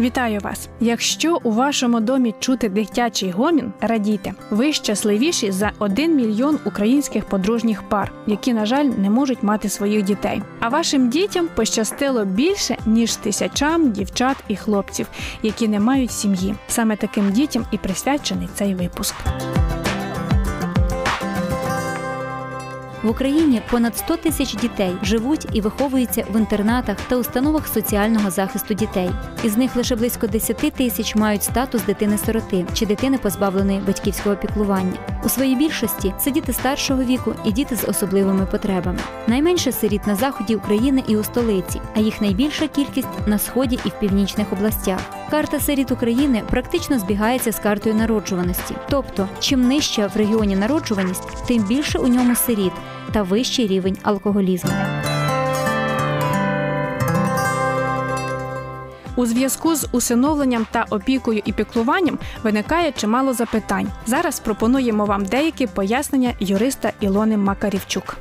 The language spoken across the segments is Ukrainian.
Вітаю вас! Якщо у вашому домі чути дитячий гомін, радійте. Ви щасливіші за 1 мільйон українських подружніх пар, які, на жаль, не можуть мати своїх дітей. А вашим дітям пощастило більше ніж тисячам дівчат і хлопців, які не мають сім'ї. Саме таким дітям і присвячений цей випуск. В Україні понад 100 тисяч дітей живуть і виховуються в інтернатах та установах соціального захисту дітей. Із них лише близько 10 тисяч мають статус дитини-сироти чи дитини, позбавленої батьківського піклування. У своїй більшості це діти старшого віку і діти з особливими потребами. Найменше сиріт на заході України і у столиці, а їх найбільша кількість на сході і в північних областях. Карта сиріт України практично збігається з картою народжуваності. Тобто, чим нижча в регіоні народжуваність, тим більше у ньому сиріт та вищий рівень алкоголізму. У зв'язку з усиновленням та опікою і піклуванням виникає чимало запитань. Зараз пропонуємо вам деякі пояснення юриста Ілони Макарівчук.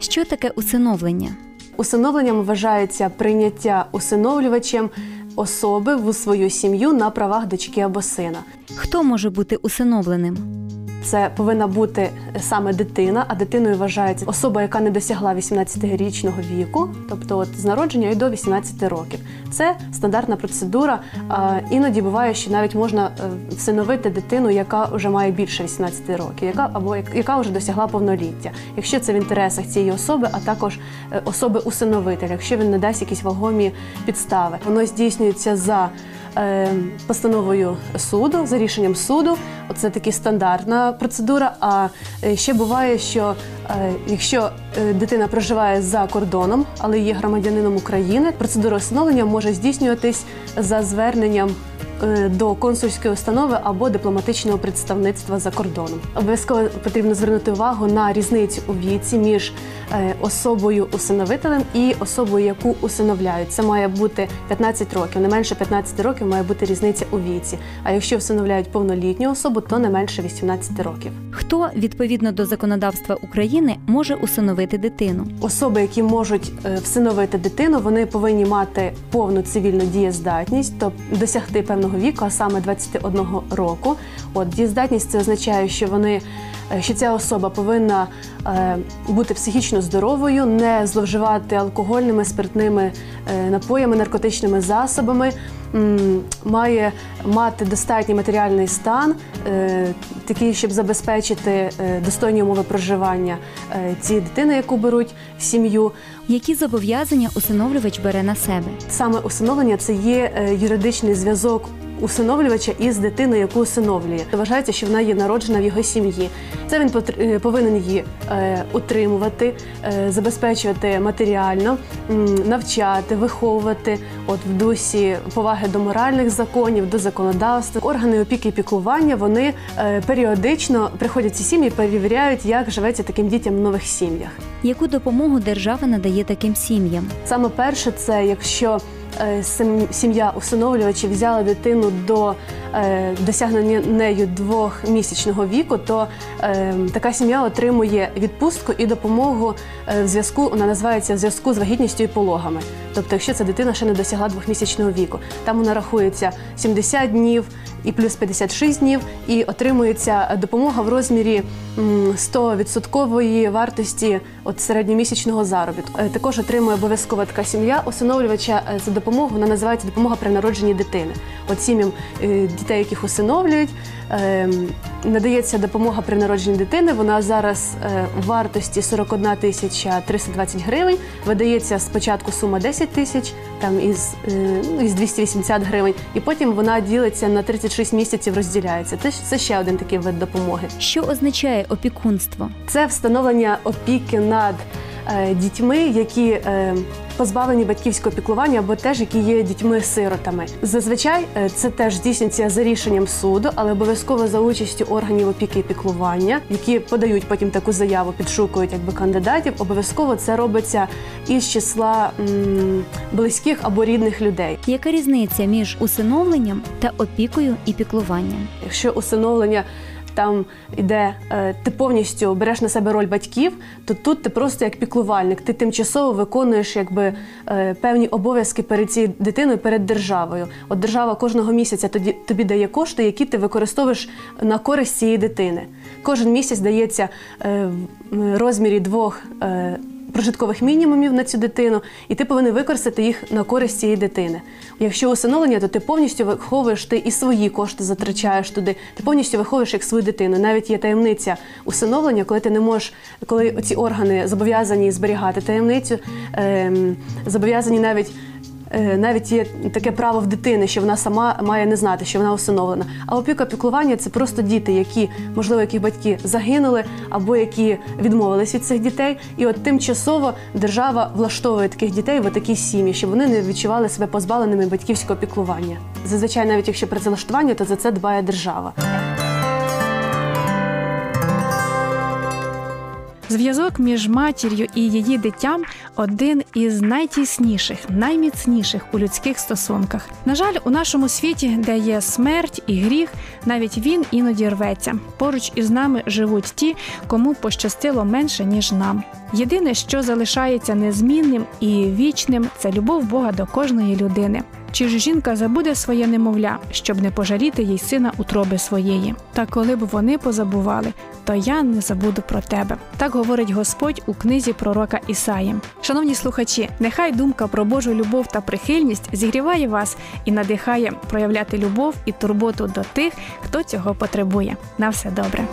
Що таке усиновлення? Усиновленням вважається прийняття усиновлювачем особи в свою сім'ю на правах дочки або сина. Хто може бути усиновленим? Це повинна бути саме дитина, а дитиною вважається особа, яка не досягла 18-річного віку, тобто от з народження і до 18 років. Це стандартна процедура. Іноді буває, що навіть можна е, всиновити дитину, яка вже має більше 18 років, яка або яка вже досягла повноліття. Якщо це в інтересах цієї особи, а також е, особи усиновителя, якщо він не дасть якісь вагомі підстави, воно здійснюється за постановою суду, за рішенням суду. Оце така стандартна процедура. А е, ще буває, що е, якщо е, дитина проживає за кордоном, але є громадянином України, процедура усиновлення може здійснюватись за зверненням. Е, До консульської установи або дипломатичного представництва за кордоном обов'язково потрібно звернути увагу на різницю у віці між е, особою усиновителем і особою, яку усиновляють. Це має бути 15 років. Не менше 15 років має бути різниця у віці. А якщо всиновляють повнолітню особу, то не менше 18 років. Хто відповідно до законодавства України може усиновити дитину? Особи, які можуть е, всиновити дитину, вони повинні мати повну цивільну дієздатність, тобто досягти певного віку, а саме 21 року. От дієздатність це означає, що вони е, що ця особа повинна е, бути психічно здоровою, не зловживати алкогольними, спиртними е, напоями, наркотичними засобами, м, має мати достатній матеріальний стан, е, такий, щоб забезпечити е, достойні умови проживання е, цієї дитини, яку беруть в сім'ю. Які зобов'язання усиновлювач бере на себе? Саме усиновлення це є е, юридичний зв'язок усиновлювача із дитиною, яку усиновлює. Вважається, що вона є народжена в його сім'ї. Це він е, повинен її е, утримувати, е, забезпечувати матеріально, навчати, виховувати от в дусі поваги до моральних законів, до законодавства. Органи опіки і піклування вони періодично приходять ці сім'ї, перевіряють, як живеться таким дітям в нових сім'ях. Яку допомогу держава надає таким сім'ям? Саме перше, це якщо сім'я усиновлювачів взяла дитину до е, досягнення нею двохмісячного віку, то е, така сім'я отримує відпустку і допомогу е, в зв'язку. Вона називається в зв'язку з вагітністю і пологами. Тобто, якщо ця дитина ще не досягла двохмісячного віку, там вона рахується 70 днів і плюс 56 днів, і отримується допомога в розмірі м, 100% вартості от середньомісячного заробітку. Е, Також отримує обов'язкова така сім'я усиновлювача е, за допомогу. Вона називається допомога при народженні дитини. От сім'ям е, дітей, яких усиновлюють, е, надається допомога при народженні дитини. Вона зараз е, в вартості 41 тисяча 320 гривень. Видається спочатку сума 10 тисяч, там із, е, ну, із 280 гривень, і потім вона ділиться на 36 місяців, розділяється. Це, це ще один такий вид допомоги. Що означає опікунство? Це встановлення опіки над е, дітьми, які е, позбавлені батьківського піклування або теж які є дітьми-сиротами. Зазвичай е, це теж здійснюється за рішенням суду, але обов'язково за участю органів опіки і піклування, які подають потім таку заяву, підшукують якби кандидатів. Обов'язково це робиться із числа м, близьких або рідних людей. Яка різниця між усиновленням та опікою і піклуванням? Якщо усиновлення там іде, е, ти повністю береш на себе роль батьків, то тут ти просто як піклувальник, ти тимчасово виконуєш якби е, певні обов'язки перед цією дитиною, перед державою. От держава кожного місяця тоді тобі дає кошти, які ти використовуєш на користь цієї дитини. Кожен місяць дається е, в розмірі двох. Прожиткових мінімумів на цю дитину, і ти повинен використати їх на користь цієї дитини. Якщо усиновлення, то ти повністю виховуєш ти і свої кошти затрачаєш туди. Ти повністю виховуєш як свою дитину. Навіть є таємниця усиновлення, коли ти не можеш, коли ці органи зобов'язані зберігати таємницю, ем, зобов'язані навіть. Е, Навіть є таке право в дитини, що вона сама має не знати, що вона усиновлена. А опіка піклування це просто діти, які, можливо, яких батьки загинули або які відмовились від цих дітей. І от тимчасово держава влаштовує таких дітей в такі сім'ї, щоб вони не відчували себе позбавленими батьківського піклування. Зазвичай, навіть якщо працевлаштування, то за це дбає держава. Зв'язок між матір'ю і її дитям один із найтісніших, найміцніших у людських стосунках. На жаль, у нашому світі, де є смерть і гріх, навіть він іноді рветься. Поруч із нами живуть ті, кому пощастило менше ніж нам. Єдине, що залишається незмінним і вічним, це любов Бога до кожної людини. Чи ж жінка забуде своє немовля, щоб не пожаліти їй сина утроби своєї? Та коли б вони позабували, то я не забуду про тебе. Так говорить Господь у книзі пророка Ісаї. Шановні слухачі, нехай думка про Божу любов та прихильність зігріває вас і надихає проявляти любов і турботу до тих, хто цього потребує. На все добре.